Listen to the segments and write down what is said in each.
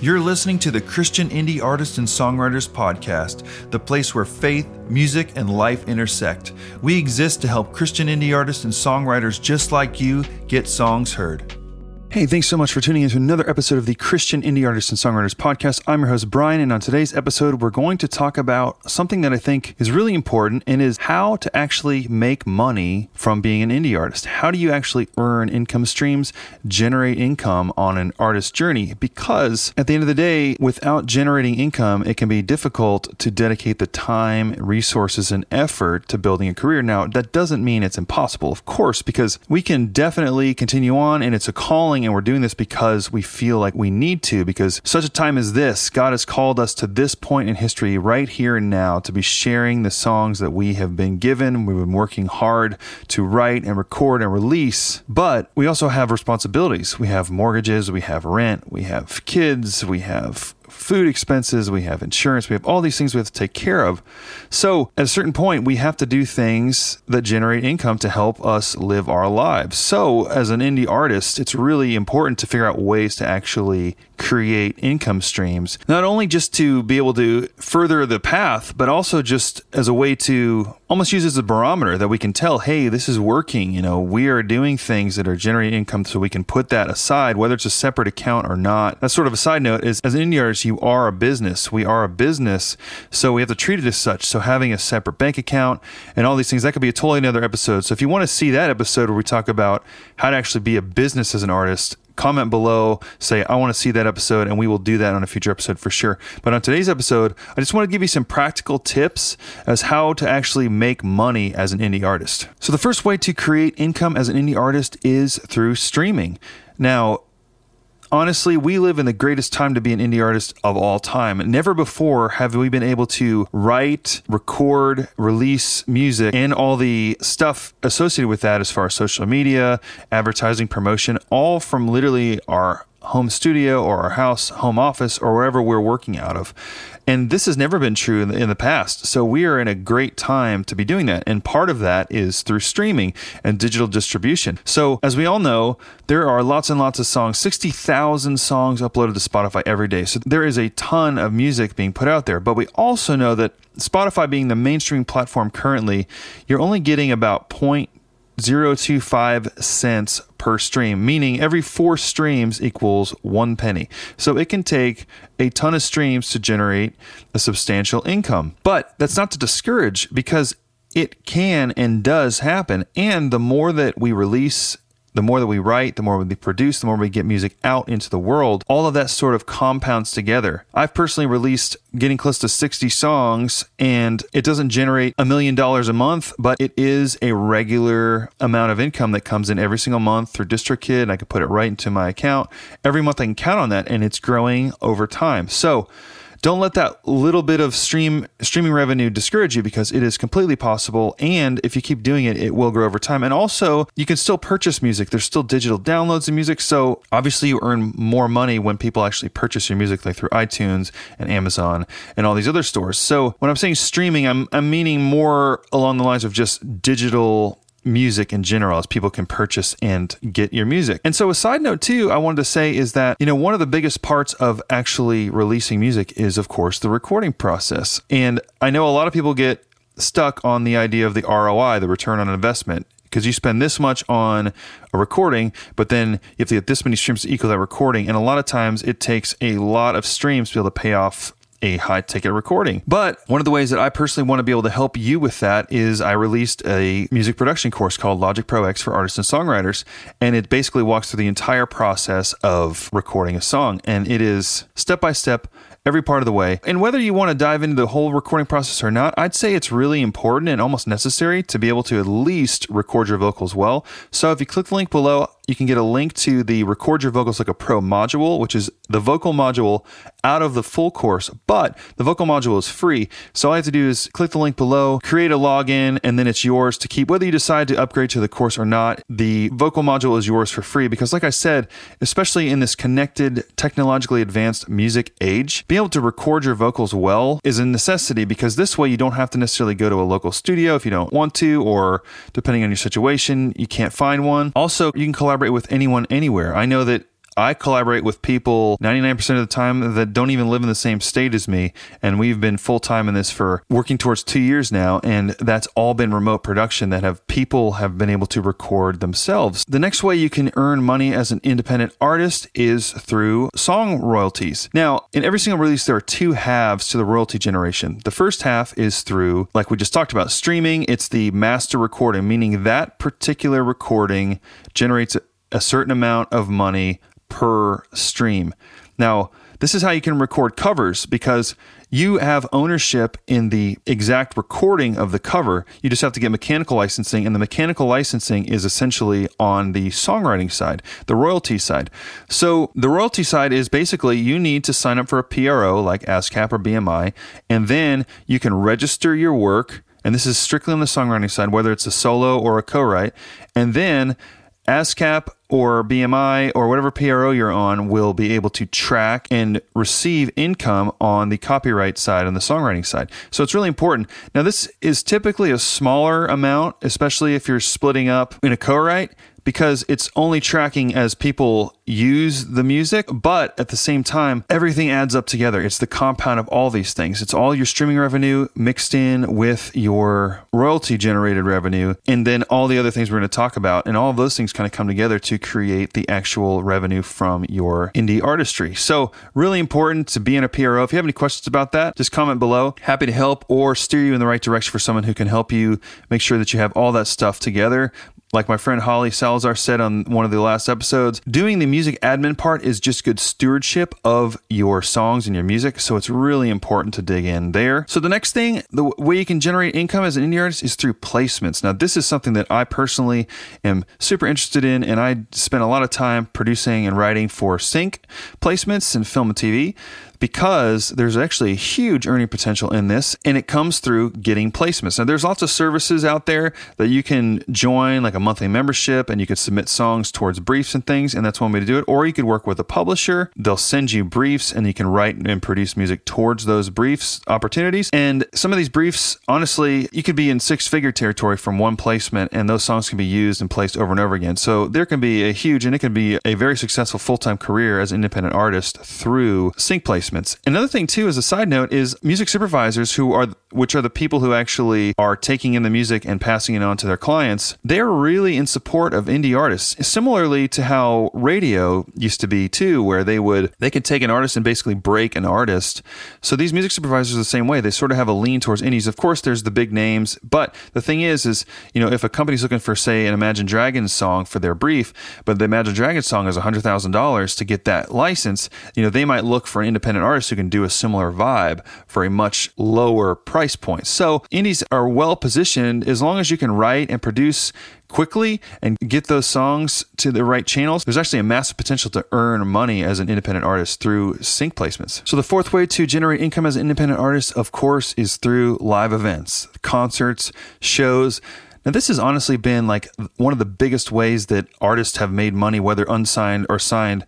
You're listening to the Christian Indie Artists and Songwriters Podcast, the place where faith, music, and life intersect. We exist to help Christian indie artists and songwriters just like you get songs heard. Hey, thanks so much for tuning in to another episode of the Christian Indie Artists and Songwriters Podcast. I'm your host, Brian, and on today's episode, we're going to talk about something that I think is really important and is how to actually make money from being an indie artist. How do you actually earn income streams, generate income on an artist journey? Because at the end of the day, without generating income, it can be difficult to dedicate the time, resources, and effort to building a career. Now, that doesn't mean it's impossible, of course, because we can definitely continue on and it's a calling and we're doing this because we feel like we need to, because such a time as this, God has called us to this point in history right here and now to be sharing the songs that we have been given. We've been working hard to write and record and release, but we also have responsibilities. We have mortgages, we have rent, we have kids, we have food expenses, we have insurance, we have all these things we have to take care of. So, at a certain point, we have to do things that generate income to help us live our lives. So, as an indie artist, it's really important to figure out ways to actually create income streams, not only just to be able to further the path, but also just as a way to almost use as a barometer that we can tell, hey, this is working. You know, we are doing things that are generating income so we can put that aside, whether it's a separate account or not. That's sort of a side note is as an indie artist, you are a business. We are a business. So we have to treat it as such. So having a separate bank account and all these things, that could be a totally another episode. So if you want to see that episode where we talk about how to actually be a business as an artist, comment below, say, I want to see that episode, and we will do that on a future episode for sure. But on today's episode, I just want to give you some practical tips as how to actually make money as an indie artist. So, the first way to create income as an indie artist is through streaming. Now, honestly, we live in the greatest time to be an indie artist of all time. Never before have we been able to write, record, release music, and all the stuff associated with that as far as social media, advertising, promotion, all from literally our home studio or our house, home office, or wherever we're working out of. And this has never been true in the, in the, past. So we are in a great time to be doing that. And part of that is through streaming and digital distribution. So as we all know, there are lots and lots of songs, 60,000 songs uploaded to Spotify every day. So there is a ton of music being put out there. But we also know that Spotify being the mainstream platform currently, you're only getting about 0.025 cents per stream, meaning every four streams equals one penny. So it can take a ton of streams to generate a substantial income. But that's not to discourage because it can and does happen. And the more that we release the more that we write, the more we produce, the more we get music out into the world, all of that sort of compounds together. I've personally released getting close to 60 songs, and it doesn't generate a million dollars a month, but it is a regular amount of income that comes in every single month through DistroKid. And I can put it right into my account. Every month I can count on that, and it's growing over time. So, don't let that little bit of stream streaming revenue discourage you because it is completely possible. And if you keep doing it it will grow over time. And also you can still purchase music. There's still digital downloads of music. So obviously you earn more money when people actually purchase your music like through iTunes and Amazon and all these other stores. So when I'm saying streaming I'm I'm meaning more along the lines of just digital music in general as people can purchase and get your music. And so a side note too, I wanted to say is that, you know, one of the biggest parts of actually releasing music is of course the recording process. And I know a lot of people get stuck on the idea of the ROI, the return on investment because you spend this much on a recording, but then you have to get this many streams to equal that recording. And a lot of times it takes a lot of streams to be able to pay off a high ticket recording. But one of the ways that I personally want to be able to help you with that is I released a music production course called Logic Pro X for artists and songwriters. And it basically walks through the entire process of recording a song. And it is step by step every part of the way. And whether you want to dive into the whole recording process or not, I'd say it's really important and almost necessary to be able to at least record your vocals well. So if you click the link below, you can get a link to the Record Your Vocals Like a Pro module, which is the vocal module out of the full course, but the vocal module is free. So all you have to do is click the link below, create a login, and then it's yours to keep. Whether you decide to upgrade to the course or not, the vocal module is yours for free because, like I said, especially in this connected, technologically advanced music age, being able to record your vocals well is a necessity because this way you don't have to necessarily go to a local studio if you don't want to, or depending on your situation, you can't find one. Also, you can collaborate collaborate with anyone anywhere. I know that I collaborate with people 99% of the time that don't even live in the same state as me. And we've been full time in this for working towards two years now. And that's all been remote production that have people have been able to record themselves. The next way you can earn money as an independent artist is through song royalties. Now, in every single release, there are two halves to the royalty generation. The first half is through, like we just talked about, streaming. It's the master recording, meaning that particular recording generates a certain amount of money per stream. Now, this is how you can record covers because you have ownership in the exact recording of the cover. You just have to get mechanical licensing, and the mechanical licensing is essentially on the songwriting side, the royalty side. So the royalty side is basically you need to sign up for a PRO like ASCAP or BMI, and then you can register your work. And this is strictly on the songwriting side, whether it's a solo or a co write. And then ASCAP or BMI or whatever PRO you're on will be able to track and receive income on the copyright side and the songwriting side. So it's really important. Now, this is typically a smaller amount, especially if you're splitting up in a co write because it's only tracking as people use the music, but at the same time, everything adds up together. It's the compound of all these things. It's all your streaming revenue mixed in with your royalty generated revenue, and then all the other things we're going to talk about. And all those things kind of come together to create the actual revenue from your indie artistry. So, really important to be in a PRO. If you have any questions about that, just comment below. Happy to help or steer you in the right direction for someone who can help you make sure that you have all that stuff together like my friend Holly Salazar said on one of the last episodes, doing the music admin part is just good stewardship of your songs and your music. So it's really important to dig in there. So the next thing, the way you can generate income as an indie artist is through placements. Now, this is something that I personally am super interested in, and I spent a lot of time producing and writing for sync placements in film and TV because there's actually a huge earning potential in this and it comes through getting placements. Now there's lots of services out there that you can join like a monthly membership and you can submit songs towards briefs and things and that's one way to do it or you could work with a publisher. They'll send you briefs and you can write and produce music towards those briefs opportunities. And some of these briefs honestly, you could be in six-figure territory from one placement and those songs can be used and placed over and over again. So there can be a huge and it can be a very successful full-time career as an independent artist through sync placements Another thing too, as a side note, is music supervisors who are which are the people who actually are taking in the music and passing it on to their clients. They're really in support of indie artists, similarly to how radio used to be too, where they would they could take an artist and basically break an artist. So these music supervisors are the same way. They sort of have a lean towards indies. Of course, there's the big names, but the thing is, is you know if a company's looking for say an Imagine Dragons song for their brief, but the Imagine Dragons song is hundred thousand dollars to get that license, you know they might look for an independent independent artists who can do a similar vibe for a much lower price point. So indies are well positioned as long as you can write and produce quickly and get those songs to the right channels, there's actually a massive potential to earn money as an independent artist through sync placements. So, the fourth way to generate income as an independent artist, of course, is through live events, concerts, shows. Now, this has honestly been like one of the biggest ways that artists have made money, whether unsigned or signed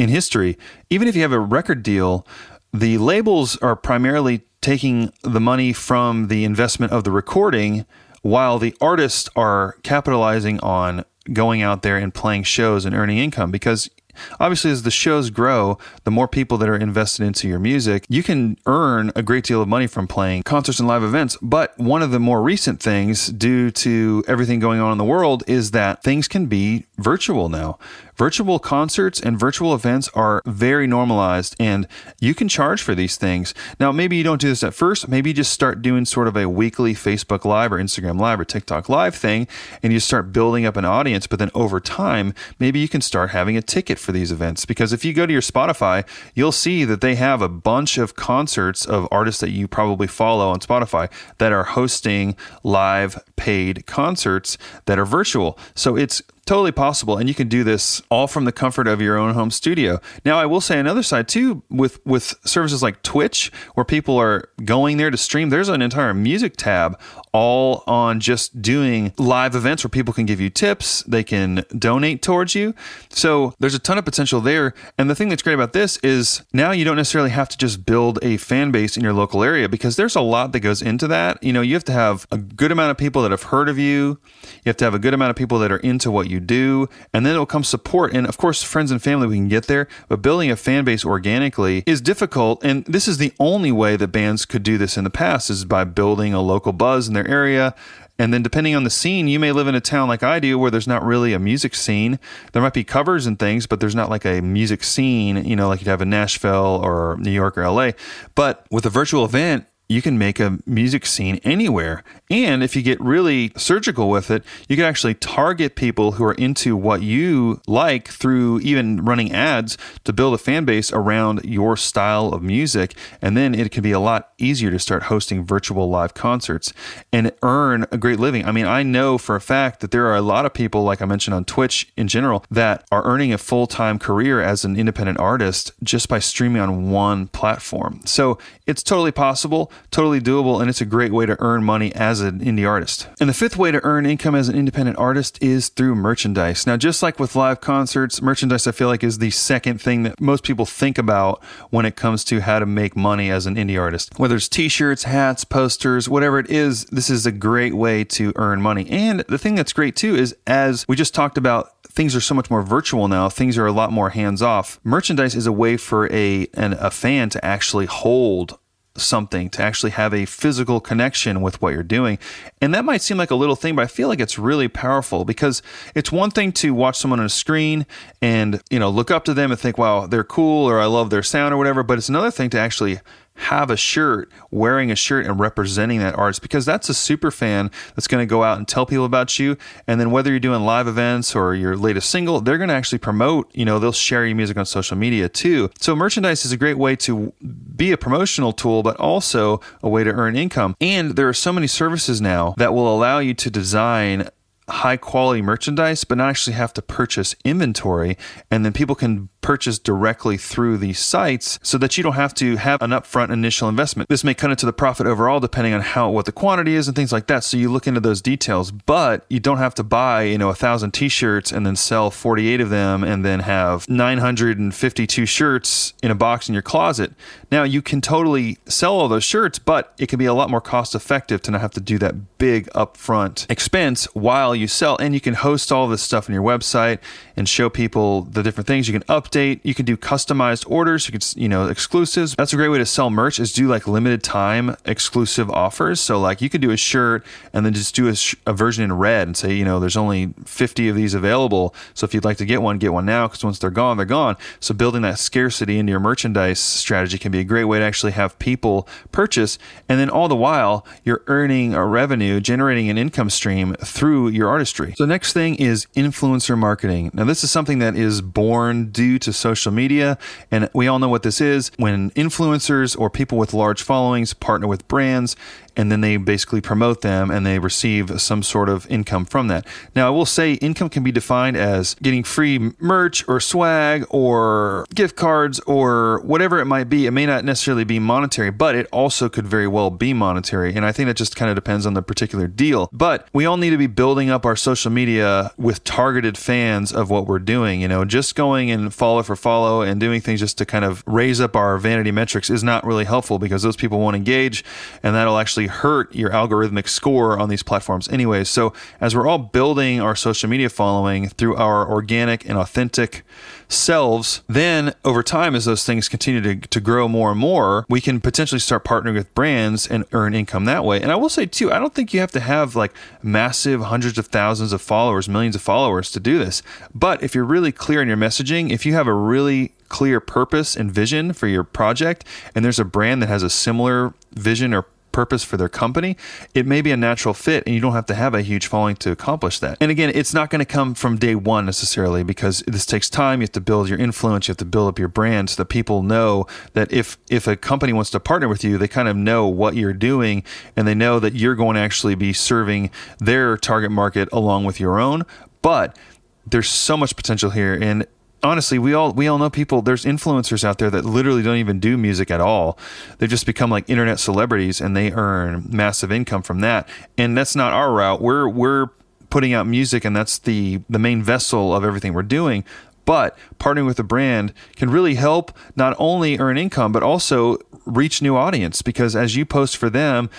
in history, even if you have a record deal, the labels are primarily taking the money from the investment of the recording while the artists are capitalizing on going out there and playing shows and earning income. Because obviously as the shows grow the more people that are invested into your music you can earn a great deal of money from playing concerts and live events. But one of the more recent things due to everything going on in the world is that things can be virtual now Virtual concerts and virtual events are very normalized and you can charge for these things. Now, maybe you don't do this at first. Maybe you just start doing sort of a weekly Facebook Live or Instagram Live or TikTok Live thing and you start building up an audience. But then over time, maybe you can start having a ticket for these events. Because if you go to your Spotify, you'll see that they have a bunch of concerts of artists that you probably follow on Spotify that are hosting live paid concerts that are virtual. So it's totally possible and you can do this all from the comfort of your own home studio. Now i will say another side too with with services like twitch where people are going there to stream there's an entire music tab all on just doing live events where people can give you tips they can donate towards you. So there's a ton of potential there and the thing that's great about this is now you don't necessarily have to just build a fan base in your local area because there's a lot that goes into that. You know you have to have a good amount of people that have heard of you. You have to have a good amount of people that are into what you you do, and then it'll come support. And of course, friends and family, we can get there, but building a fan base organically is difficult. And this is the only way that bands could do this in the past is by building a local buzz in their area. And then, depending on the scene, you may live in a town like I do where there's not really a music scene. There might be covers and things, but there's not like a music scene, you know, like you'd have in Nashville or New York or LA. But with a virtual event, you can make a music scene anywhere. And if you get really surgical with it, you can actually target people who are into what you like through even running ads to build a fan base around your style of music. And then it can be a lot easier to start hosting virtual live concerts and earn a great living. I mean, I know for a fact that there are a lot of people, like I mentioned on Twitch in general, that are earning a full time career as an independent artist just by streaming on one platform. So it's totally possible totally doable, and it's a great way to earn money as an indie artist. And the fifth way to earn income as an independent artist is through merchandise. Now, just like with live concerts, merchandise I feel like is the second thing that most people think about when it comes to how to make money as an indie artist. Whether it's t shirts, hats, posters, whatever it is, this is a great way to earn money. And the thing that's great too is, as we just talked about, things are so much more virtual now. Things are a lot more hands off. Merchandise is a way for a an, a fan to actually hold something to actually have a physical connection with what you're doing. And that might seem like a little thing, but I feel like it's really powerful because it's one thing to watch someone on a screen and, you know, look up to them and think, wow, they're cool or I love their sound or whatever. But it's another thing to actually have a shirt, wearing a shirt and representing that artist because that's a super fan that's going to go out and tell people about you. And then whether you're doing live events or your latest single, they're going to actually promote, you know, they'll share your music on social media too. So merchandise is a great way to be a promotional tool, but also a way to earn income. And there are so many services now that will allow you to design high quality merchandise, but not actually have to purchase inventory. And then people can purchase directly through these sites so that you don't have to have an upfront initial investment. This may cut into the profit overall depending on how what the quantity is and things like that. So you look into those details, but you don't have to buy, you know, a thousand t-shirts and then sell 48 of them and then have 952 shirts in a box in your closet. Now you can totally sell all those shirts, but it can be a lot more cost effective to not have to do that big upfront expense while you sell and you can host all this stuff on your website and show people the different things you can up update. You can do customized orders. You can, you know, exclusives. That's a great way to sell merch is do like limited time exclusive offers. So like you could do a shirt and then just do a, sh- a version in red and say, you know, there's only 50 of these available. So if you'd like to get one, get one now because once they're gone, they're gone. So building that scarcity into your merchandise strategy can be a great way to actually have people purchase. And then all the while you're earning a revenue, generating an income stream through your artistry. So next thing is influencer marketing. Now this is something that is born due to social media. And we all know what this is when influencers or people with large followings partner with brands and then they basically promote them and they receive some sort of income from that. Now, I will say income can be defined as getting free merch or swag or gift cards or whatever it might be. It may not necessarily be monetary, but it also could very well be monetary. And I think that just kind of depends on the particular deal. But we all need to be building up our social media with targeted fans of what we're doing. You know, just going and follow for follow and doing things just to kind of raise up our vanity metrics is not really helpful because those people won't engage and that'll actually actually hurt your algorithmic score on these platforms anyways. So as we're all building our social media following through our organic and authentic selves, then over time, as those things continue to, to grow more and more, we can potentially start partnering with brands and earn income that way. And I will say too, I don't think you have to have like massive hundreds of thousands of followers, millions of followers to do this. But if you're really clear in your messaging, if you have a really clear purpose and vision for your project, and there's a brand that has a similar vision or purpose for their company, it may be a natural fit and you don't have to have a huge following to accomplish that. And again, it's not going to come from day one necessarily because this takes time. You have to build your influence, you have to build up your brand so that people know that if if a company wants to partner with you, they kind of know what you're doing and they know that you're going to actually be serving their target market along with your own. But there's so much potential here and honestly, we all we all know people. There's influencers out there that literally don't even do music at all. They've just become like internet celebrities, and they earn massive income from that. And that's not our route. We're we're putting out music, and that's the the main vessel of everything we're doing. But partnering with a brand can really help not only earn income, but also reach new audience because as you post for them,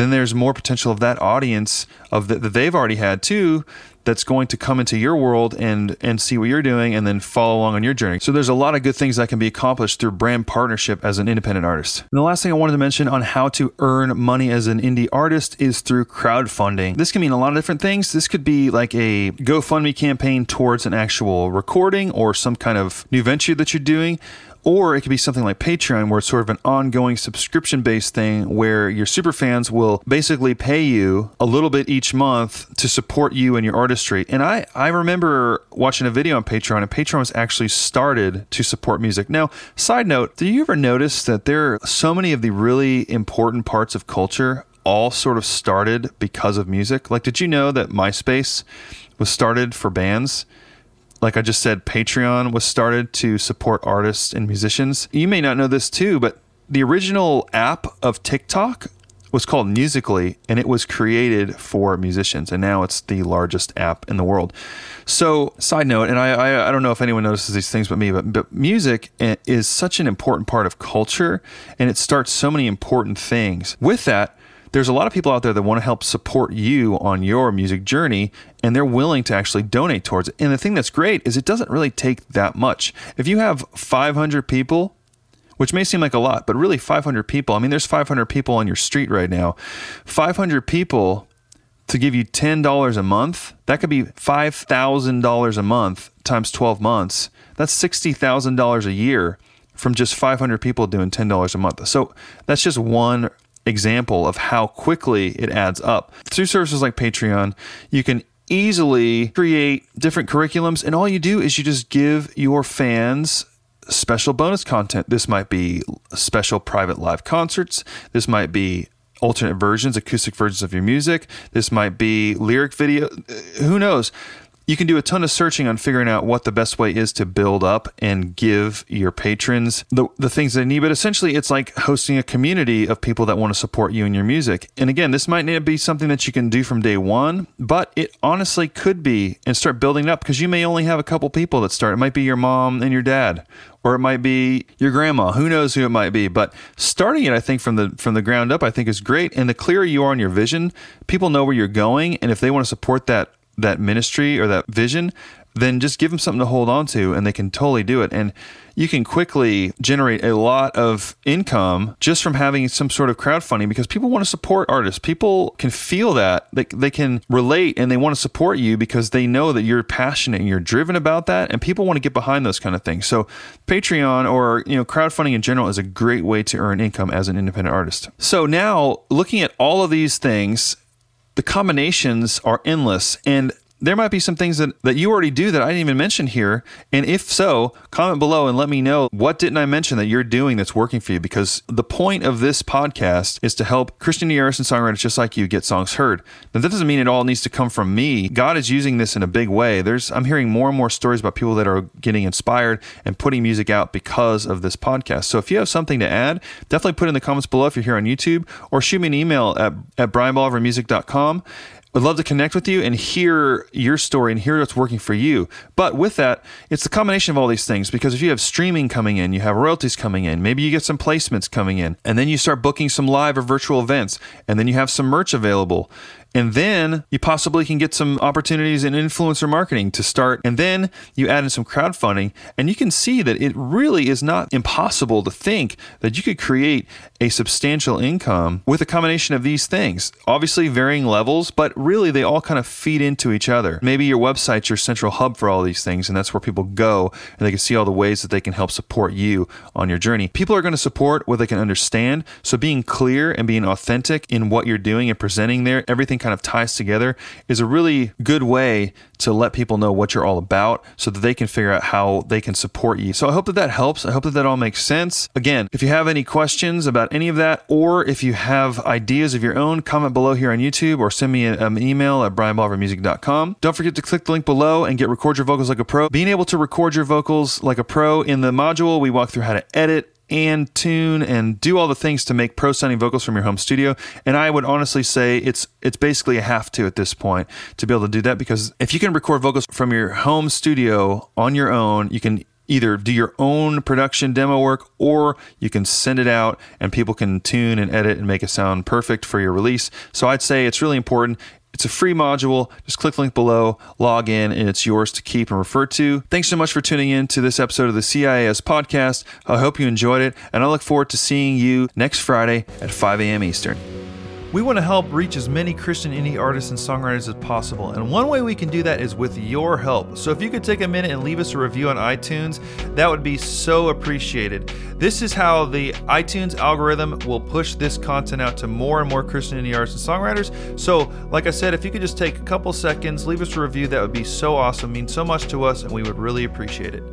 then there's more potential of that audience of the, that they've already had too that's going to come into your world and and see what you're doing and then follow along on your journey. So there's a lot of good things that can be accomplished through brand partnership as an independent artist. And the last thing I wanted to mention on how to earn money as an indie artist is through crowdfunding. This can mean a lot of different things. This could be like a GoFundMe campaign towards an actual recording or some kind of new venture that you're doing or it could be something like Patreon, where it's sort of an ongoing subscription based thing where your super fans will basically pay you a little bit each month to support you and your artistry. And I, I remember watching a video on Patreon, and Patreon was actually started to support music. Now, side note, do you ever notice that there are so many of the really important parts of culture all sort of started because of music? Like, did you know that MySpace was started for bands? Like I just said, Patreon was started to support artists and musicians. You may not know this too, but the original app of TikTok was called Musical.ly and it was created for musicians and now it's the largest app in the world. So, side note, and I, I, I don't know if anyone notices these things but me, but, but music is such an important part of culture and it starts so many important things. With that, there's a lot of people out there that want to help support you on your music journey and they're willing to actually donate towards it. And the thing that's great is it doesn't really take that much. If you have 500 people, which may seem like a lot, but really 500 people, I mean, there's 500 people on your street right now. 500 people to give you $10 a month, that could be $5,000 a month times 12 months. That's $60,000 a year from just 500 people doing $10 a month. So that's just one example of how quickly it adds up. Through services like Patreon, you can easily create different curriculums, and all you do is you just give your fans special bonus content. This might be special private live concerts, this might be alternate versions, acoustic versions of your music, this might be lyric video, uh, who knows you can do a ton of searching on figuring out what the best way is to build up and give your patrons the, the things they need. But essentially, it's like hosting a community of people that want to support you and your music. And again, this might not be something that you can do from day one, but it honestly could be and start building up because you may only have a couple people that start. It might be your mom and your dad, or it might be your grandma. Who knows who it might be? But starting it, I think from the from the ground up, I think is great. And the clearer you are on your vision, people know where you're going, and if they want to support that that ministry or that vision, then just give them something to hold on to and they can totally do it. And you can quickly generate a lot of income just from having some sort of crowdfunding because people want to support artists. People can feel that. They, they can relate and they want to support you because they know that you're passionate and you're driven about that and people want to get behind those kind of things. So Patreon or, you know, crowdfunding in general is a great way to earn income as an independent artist. So now looking at all of these things the combinations are endless. And there might be some things that, that you already do that I didn't even mention here. And if so, comment below and let me know what didn't I mention that you're doing that's working for you. Because the point of this podcast is to help Christian artists and songwriters just like you get songs heard. Now that doesn't mean it all needs to come from me. God is using this in a big way. There's I'm hearing more and more stories about people that are getting inspired and putting music out because of this podcast. So if you have something to add, definitely put in the comments below if you're here on YouTube or shoot me an email at, at brianbolivarmusic.com would love to connect with you and hear your story and hear what's working for you. But with that, it's the combination of all these things because if you have streaming coming in, you have royalties coming in, maybe you get some placements coming in, and then you start booking some live or virtual events, and then you have some merch available. And then you possibly can get some opportunities in influencer marketing to start. And then you add in some crowdfunding, and you can see that it really is not impossible to think that you could create a substantial income with a combination of these things. Obviously, varying levels, but really they all kind of feed into each other. Maybe your website's your central hub for all these things, and that's where people go and they can see all the ways that they can help support you on your journey. People are going to support what they can understand. So being clear and being authentic in what you're doing and presenting there, everything kind of ties together is a really good way to let people know what you're all about so that they can figure out how they can support you. So I hope that that helps. I hope that that all makes sense. Again, if you have any questions about any of that, or if you have ideas of your own, comment below here on YouTube or send me an email at brianbolivarmusic.com. Don't forget to click the link below and get Record Your Vocals Like a Pro. Being able to record your vocals like a pro in the module, we walk through how to edit and tune and do all the things to make pro sounding vocals from your home studio. And I would honestly say it's it's basically a have to at this point to be able to do that because if you can record vocals from your home studio on your own, you can either do your own production demo work or you can send it out and people can tune and edit and make it sound perfect for your release. So I'd say it's really important. It's a free module. Just click the link below, log in, and it's yours to keep and refer to. Thanks so much for tuning in to this episode of the CIAS podcast. I hope you enjoyed it, and I look forward to seeing you next Friday at 5 a.m. Eastern. We want to help reach as many Christian indie artists and songwriters as possible, and one way we can do that is with your help. So if you could take a minute and leave us a review on iTunes, that would be so appreciated. This is how the iTunes algorithm will push this content out to more and more Christian indie artists and songwriters. So, like I said, if you could just take a couple seconds, leave us a review, that would be so awesome, means so much to us, and we would really appreciate it.